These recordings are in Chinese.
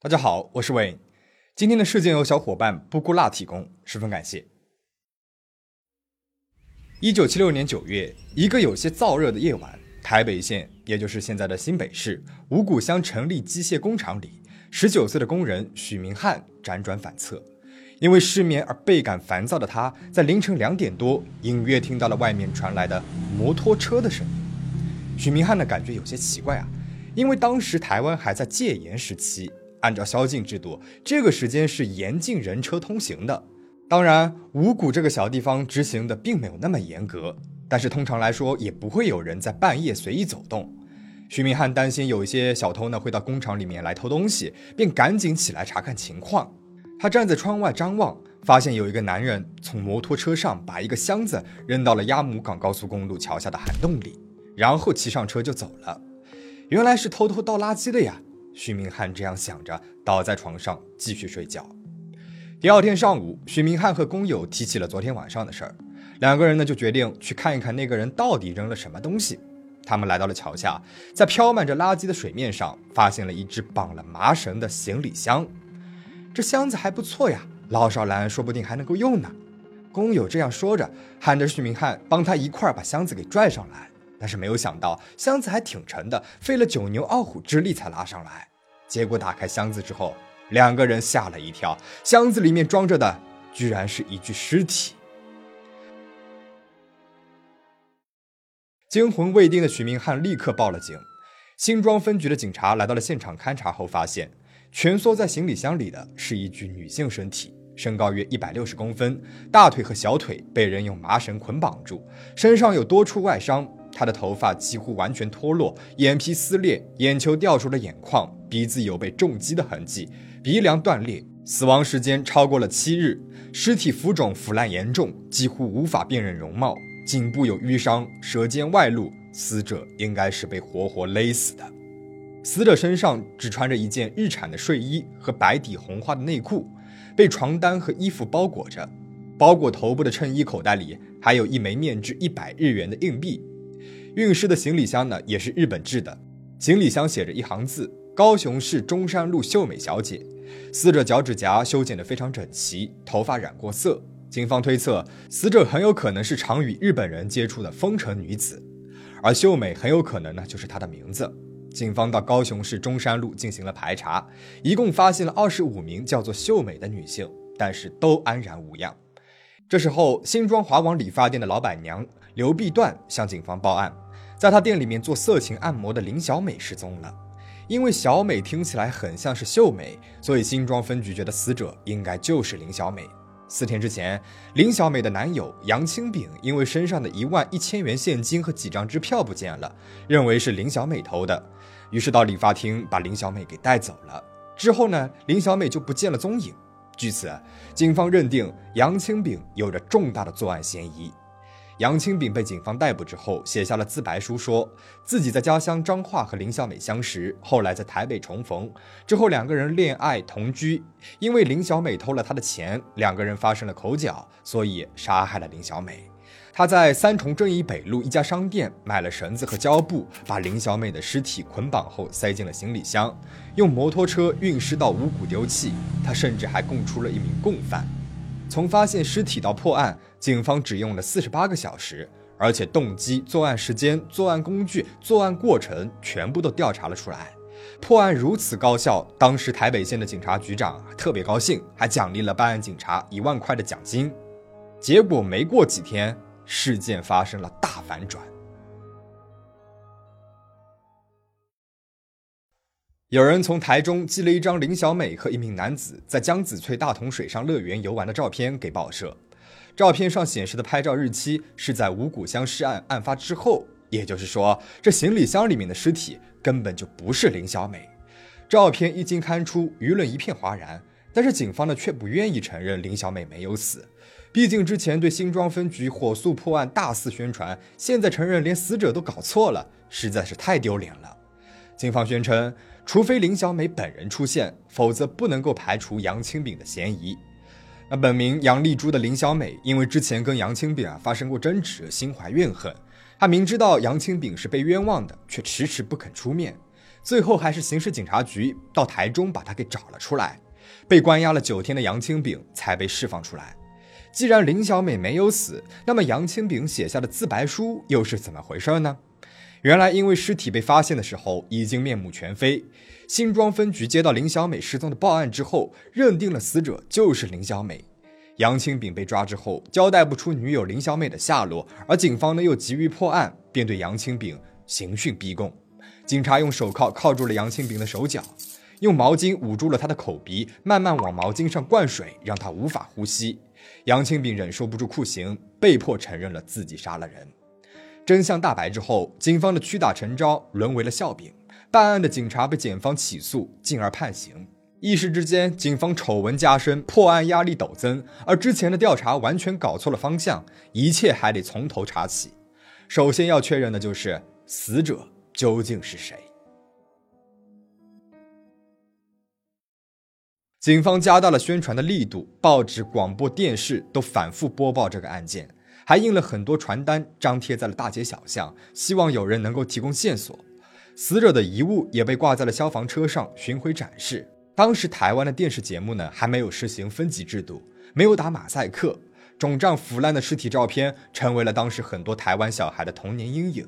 大家好，我是伟。今天的事件由小伙伴布谷辣提供，十分感谢。一九七六年九月，一个有些燥热的夜晚，台北县，也就是现在的新北市五股乡成立机械工厂里，十九岁的工人许明汉辗转反侧，因为失眠而倍感烦躁的他，在凌晨两点多，隐约听到了外面传来的摩托车的声音。许明汉的感觉有些奇怪啊，因为当时台湾还在戒严时期。按照宵禁制度，这个时间是严禁人车通行的。当然，五谷这个小地方执行的并没有那么严格，但是通常来说也不会有人在半夜随意走动。徐明汉担心有一些小偷呢会到工厂里面来偷东西，便赶紧起来查看情况。他站在窗外张望，发现有一个男人从摩托车上把一个箱子扔到了鸭母港高速公路桥下的涵洞里，然后骑上车就走了。原来是偷偷倒垃圾的呀。徐明汉这样想着，倒在床上继续睡觉。第二天上午，徐明汉和工友提起了昨天晚上的事儿，两个人呢就决定去看一看那个人到底扔了什么东西。他们来到了桥下，在飘满着垃圾的水面上，发现了一只绑了麻绳的行李箱。这箱子还不错呀，老少蓝说不定还能够用呢。工友这样说着，喊着徐明汉帮他一块儿把箱子给拽上来。但是没有想到，箱子还挺沉的，费了九牛二虎之力才拉上来。结果打开箱子之后，两个人吓了一跳，箱子里面装着的居然是一具尸体。惊魂未定的许明汉立刻报了警。新庄分局的警察来到了现场勘查后，发现蜷缩在行李箱里的是一具女性身体，身高约一百六十公分，大腿和小腿被人用麻绳捆绑住，身上有多处外伤。他的头发几乎完全脱落，眼皮撕裂，眼球掉出了眼眶，鼻子有被重击的痕迹，鼻梁断裂，死亡时间超过了七日，尸体浮肿腐烂严重，几乎无法辨认容貌，颈部有淤伤，舌尖外露，死者应该是被活活勒死的。死者身上只穿着一件日产的睡衣和白底红花的内裤，被床单和衣服包裹着，包裹头部的衬衣口袋里还有一枚面值一百日元的硬币。运尸的行李箱呢，也是日本制的。行李箱写着一行字：“高雄市中山路秀美小姐。”死者脚趾甲修剪得非常整齐，头发染过色。警方推测，死者很有可能是常与日本人接触的风尘女子，而秀美很有可能呢就是她的名字。警方到高雄市中山路进行了排查，一共发现了二十五名叫做秀美的女性，但是都安然无恙。这时候，新庄华王理发店的老板娘刘碧段向警方报案。在他店里面做色情按摩的林小美失踪了，因为小美听起来很像是秀美，所以新庄分局觉得死者应该就是林小美。四天之前，林小美的男友杨清炳因为身上的一万一千元现金和几张支票不见了，认为是林小美偷的，于是到理发厅把林小美给带走了。之后呢，林小美就不见了踪影。据此，警方认定杨清炳有着重大的作案嫌疑。杨清炳被警方逮捕之后，写下了自白书，说自己在家乡彰化和林小美相识，后来在台北重逢，之后两个人恋爱同居。因为林小美偷了他的钱，两个人发生了口角，所以杀害了林小美。他在三重正义北路一家商店买了绳子和胶布，把林小美的尸体捆绑后塞进了行李箱，用摩托车运尸到五谷丢弃。他甚至还供出了一名共犯。从发现尸体到破案，警方只用了四十八个小时，而且动机、作案时间、作案工具、作案过程全部都调查了出来。破案如此高效，当时台北县的警察局长特别高兴，还奖励了办案警察一万块的奖金。结果没过几天，事件发生了大反转。有人从台中寄了一张林小美和一名男子在江子翠大同水上乐园游玩的照片给报社，照片上显示的拍照日期是在五谷乡尸案案发之后，也就是说，这行李箱里面的尸体根本就不是林小美。照片一经刊出，舆论一片哗然，但是警方呢却不愿意承认林小美没有死，毕竟之前对新庄分局火速破案大肆宣传，现在承认连死者都搞错了，实在是太丢脸了。警方宣称。除非林小美本人出现，否则不能够排除杨清炳的嫌疑。那本名杨丽珠的林小美，因为之前跟杨清炳啊发生过争执，心怀怨恨。她明知道杨清炳是被冤枉的，却迟迟不肯出面。最后还是刑事警察局到台中把他给找了出来。被关押了九天的杨清炳才被释放出来。既然林小美没有死，那么杨清炳写下的自白书又是怎么回事呢？原来，因为尸体被发现的时候已经面目全非，新庄分局接到林小美失踪的报案之后，认定了死者就是林小美。杨清炳被抓之后，交代不出女友林小美的下落，而警方呢又急于破案，便对杨清炳刑讯逼供。警察用手铐铐住了杨清炳的手脚，用毛巾捂住了他的口鼻，慢慢往毛巾上灌水，让他无法呼吸。杨清炳忍受不住酷刑，被迫承认了自己杀了人。真相大白之后，警方的屈打成招沦为了笑柄，办案的警察被检方起诉，进而判刑。一时之间，警方丑闻加深，破案压力陡增，而之前的调查完全搞错了方向，一切还得从头查起。首先要确认的就是死者究竟是谁。警方加大了宣传的力度，报纸、广播电视都反复播报这个案件。还印了很多传单，张贴在了大街小巷，希望有人能够提供线索。死者的遗物也被挂在了消防车上巡回展示。当时台湾的电视节目呢，还没有实行分级制度，没有打马赛克，肿胀腐烂的尸体照片成为了当时很多台湾小孩的童年阴影。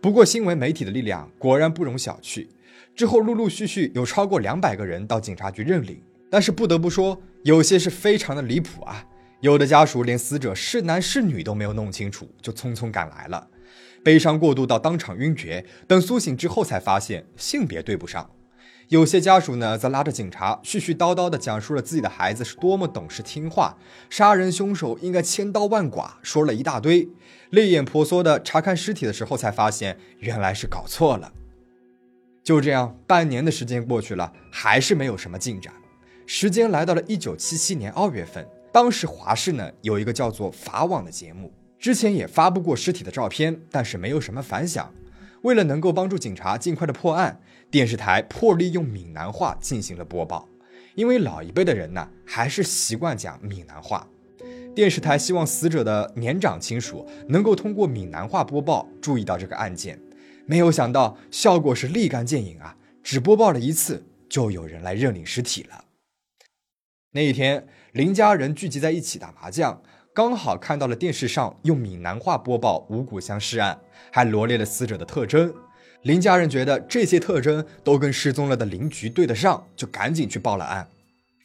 不过，新闻媒体的力量果然不容小觑。之后，陆陆续续有超过两百个人到警察局认领，但是不得不说，有些是非常的离谱啊。有的家属连死者是男是女都没有弄清楚，就匆匆赶来了，悲伤过度到当场晕厥。等苏醒之后，才发现性别对不上。有些家属呢，则拉着警察絮絮叨叨地讲述了自己的孩子是多么懂事听话，杀人凶手应该千刀万剐，说了一大堆。泪眼婆娑地查看尸体的时候，才发现原来是搞错了。就这样，半年的时间过去了，还是没有什么进展。时间来到了一九七七年二月份。当时华视呢有一个叫做法网的节目，之前也发布过尸体的照片，但是没有什么反响。为了能够帮助警察尽快的破案，电视台破例用闽南话进行了播报。因为老一辈的人呢还是习惯讲闽南话，电视台希望死者的年长亲属能够通过闽南话播报注意到这个案件。没有想到效果是立竿见影啊！只播报了一次，就有人来认领尸体了。那一天。林家人聚集在一起打麻将，刚好看到了电视上用闽南话播报五谷乡尸案，还罗列了死者的特征。林家人觉得这些特征都跟失踪了的邻居对得上，就赶紧去报了案。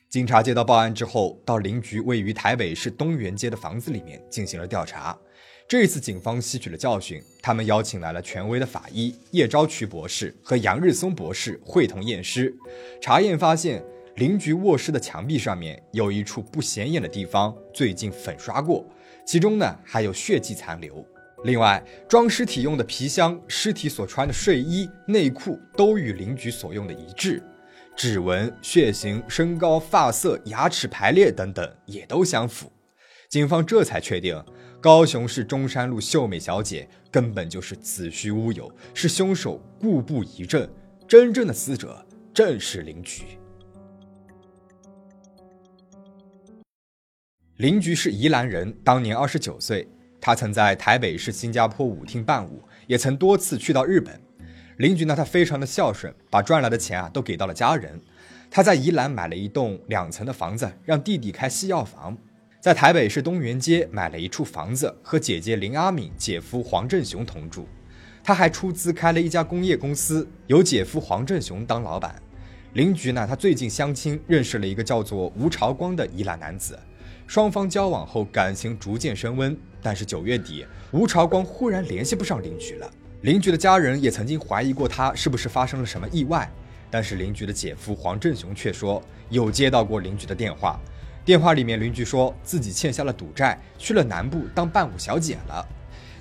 警察接到报案之后，到邻居位于台北市东园街的房子里面进行了调查。这次警方吸取了教训，他们邀请来了权威的法医叶昭渠博士和杨日松博士会同验尸，查验发现。邻居卧室的墙壁上面有一处不显眼的地方，最近粉刷过，其中呢还有血迹残留。另外，装尸体用的皮箱、尸体所穿的睡衣、内裤都与邻居所用的一致，指纹、血型、身高、发色、牙齿排列等等也都相符。警方这才确定，高雄市中山路秀美小姐根本就是子虚乌有，是凶手故布疑阵，真正的死者正是邻居。邻居是宜兰人，当年二十九岁。他曾在台北市新加坡舞厅伴舞，也曾多次去到日本。邻居呢，他非常的孝顺，把赚来的钱啊都给到了家人。他在宜兰买了一栋两层的房子，让弟弟开西药房。在台北市东园街买了一处房子，和姐姐林阿敏、姐夫黄振雄同住。他还出资开了一家工业公司，由姐夫黄振雄当老板。邻居呢，他最近相亲认识了一个叫做吴朝光的宜兰男子。双方交往后，感情逐渐升温。但是九月底，吴朝光忽然联系不上邻居了。邻居的家人也曾经怀疑过他是不是发生了什么意外。但是邻居的姐夫黄振雄却说有接到过邻居的电话，电话里面邻居说自己欠下了赌债，去了南部当伴舞小姐了。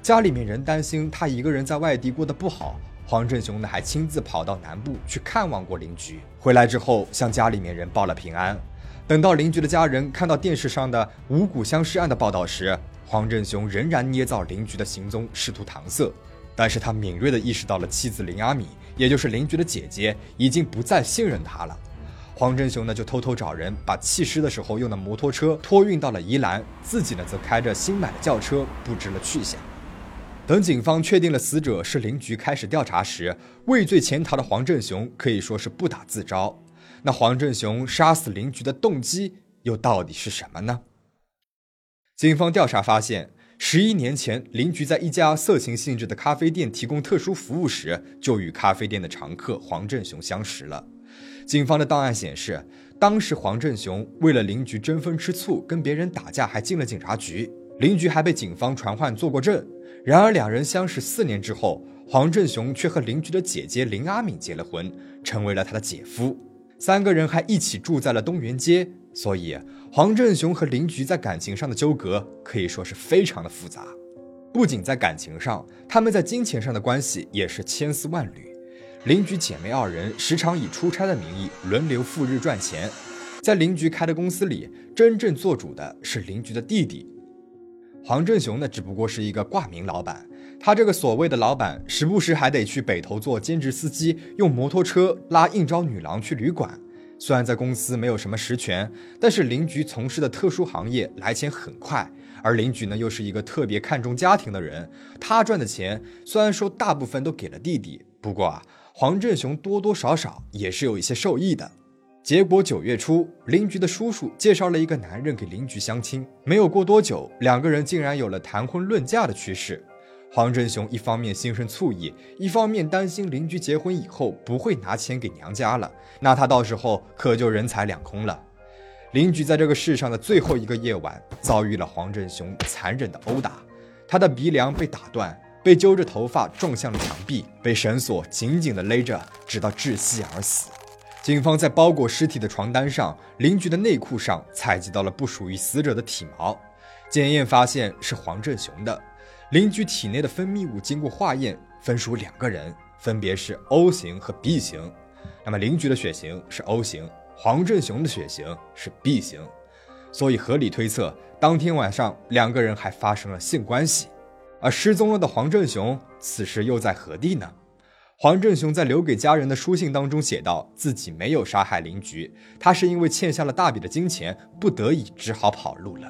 家里面人担心他一个人在外地过得不好，黄振雄呢还亲自跑到南部去看望过邻居。回来之后向家里面人报了平安。等到邻居的家人看到电视上的五谷相尸案的报道时，黄振雄仍然捏造邻居的行踪，试图搪塞。但是他敏锐地意识到了妻子林阿米，也就是邻居的姐姐，已经不再信任他了。黄振雄呢，就偷偷找人把弃尸的时候用的摩托车托运到了宜兰，自己呢，则开着新买的轿车不知了去向。等警方确定了死者是邻居，开始调查时，畏罪潜逃的黄振雄可以说是不打自招。那黄振雄杀死林菊的动机又到底是什么呢？警方调查发现，十一年前，林菊在一家色情性质的咖啡店提供特殊服务时，就与咖啡店的常客黄振雄相识了。警方的档案显示，当时黄振雄为了邻居争风吃醋，跟别人打架，还进了警察局。邻居还被警方传唤做过证。然而，两人相识四年之后，黄振雄却和邻居的姐姐林阿敏结了婚，成为了他的姐夫。三个人还一起住在了东园街。所以，黄振雄和邻居在感情上的纠葛可以说是非常的复杂。不仅在感情上，他们在金钱上的关系也是千丝万缕。邻居姐妹二人时常以出差的名义轮流赴日赚钱。在邻居开的公司里，真正做主的是邻居的弟弟黄振雄呢，只不过是一个挂名老板。他这个所谓的老板，时不时还得去北头做兼职司机，用摩托车拉应招女郎去旅馆。虽然在公司没有什么实权，但是邻居从事的特殊行业来钱很快，而邻居呢又是一个特别看重家庭的人，他赚的钱虽然说大部分都给了弟弟，不过啊，黄振雄多多少少也是有一些受益的。结果九月初，邻居的叔叔介绍了一个男人给邻居相亲，没有过多久，两个人竟然有了谈婚论嫁的趋势。黄振雄一方面心生醋意，一方面担心邻居结婚以后不会拿钱给娘家了，那他到时候可就人财两空了。邻居在这个世上的最后一个夜晚，遭遇了黄振雄残忍的殴打，他的鼻梁被打断，被揪着头发撞向了墙壁，被绳索紧紧地勒着，直到窒息而死。警方在包裹尸体的床单上、邻居的内裤上采集到了不属于死者的体毛，检验发现是黄振雄的。邻居体内的分泌物经过化验，分属两个人，分别是 O 型和 B 型。那么邻居的血型是 O 型，黄振雄的血型是 B 型，所以合理推测，当天晚上两个人还发生了性关系。而失踪了的黄振雄此时又在何地呢？黄振雄在留给家人的书信当中写道，自己没有杀害邻居，他是因为欠下了大笔的金钱，不得已只好跑路了。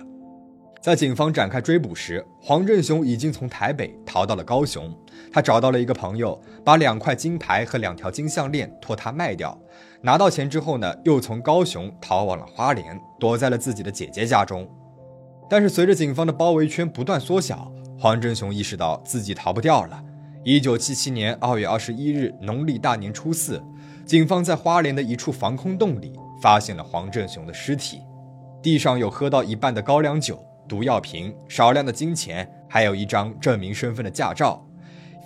在警方展开追捕时，黄振雄已经从台北逃到了高雄。他找到了一个朋友，把两块金牌和两条金项链托他卖掉。拿到钱之后呢，又从高雄逃往了花莲，躲在了自己的姐姐家中。但是随着警方的包围圈不断缩小，黄振雄意识到自己逃不掉了。一九七七年二月二十一日，农历大年初四，警方在花莲的一处防空洞里发现了黄振雄的尸体，地上有喝到一半的高粱酒。毒药瓶、少量的金钱，还有一张证明身份的驾照。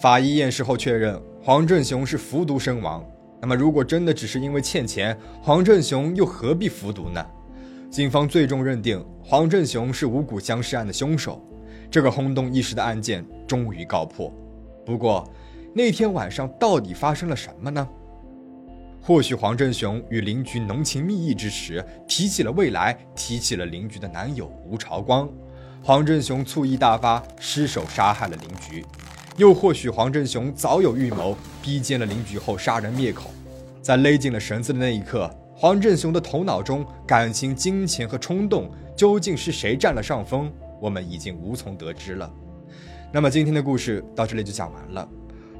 法医验尸后确认，黄振雄是服毒身亡。那么，如果真的只是因为欠钱，黄振雄又何必服毒呢？警方最终认定黄振雄是五谷僵尸案的凶手。这个轰动一时的案件终于告破。不过，那天晚上到底发生了什么呢？或许黄振雄与邻居浓情蜜意之时，提起了未来，提起了邻居的男友吴朝光。黄振雄醋意大发，失手杀害了邻居。又或许黄振雄早有预谋，逼奸了邻居后杀人灭口。在勒紧了绳子的那一刻，黄振雄的头脑中，感情、金钱和冲动究竟是谁占了上风？我们已经无从得知了。那么今天的故事到这里就讲完了。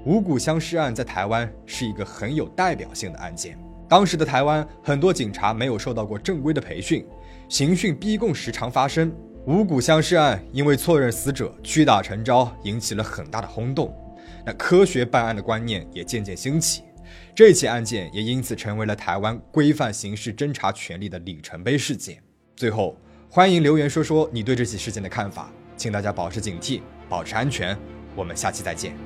五谷相尸案在台湾是一个很有代表性的案件。当时的台湾很多警察没有受到过正规的培训，刑讯逼供时常发生。五谷相尸案因为错认死者，屈打成招，引起了很大的轰动。那科学办案的观念也渐渐兴起，这起案件也因此成为了台湾规范刑事侦查权力的里程碑事件。最后，欢迎留言说说你对这起事件的看法，请大家保持警惕，保持安全我们下期再见。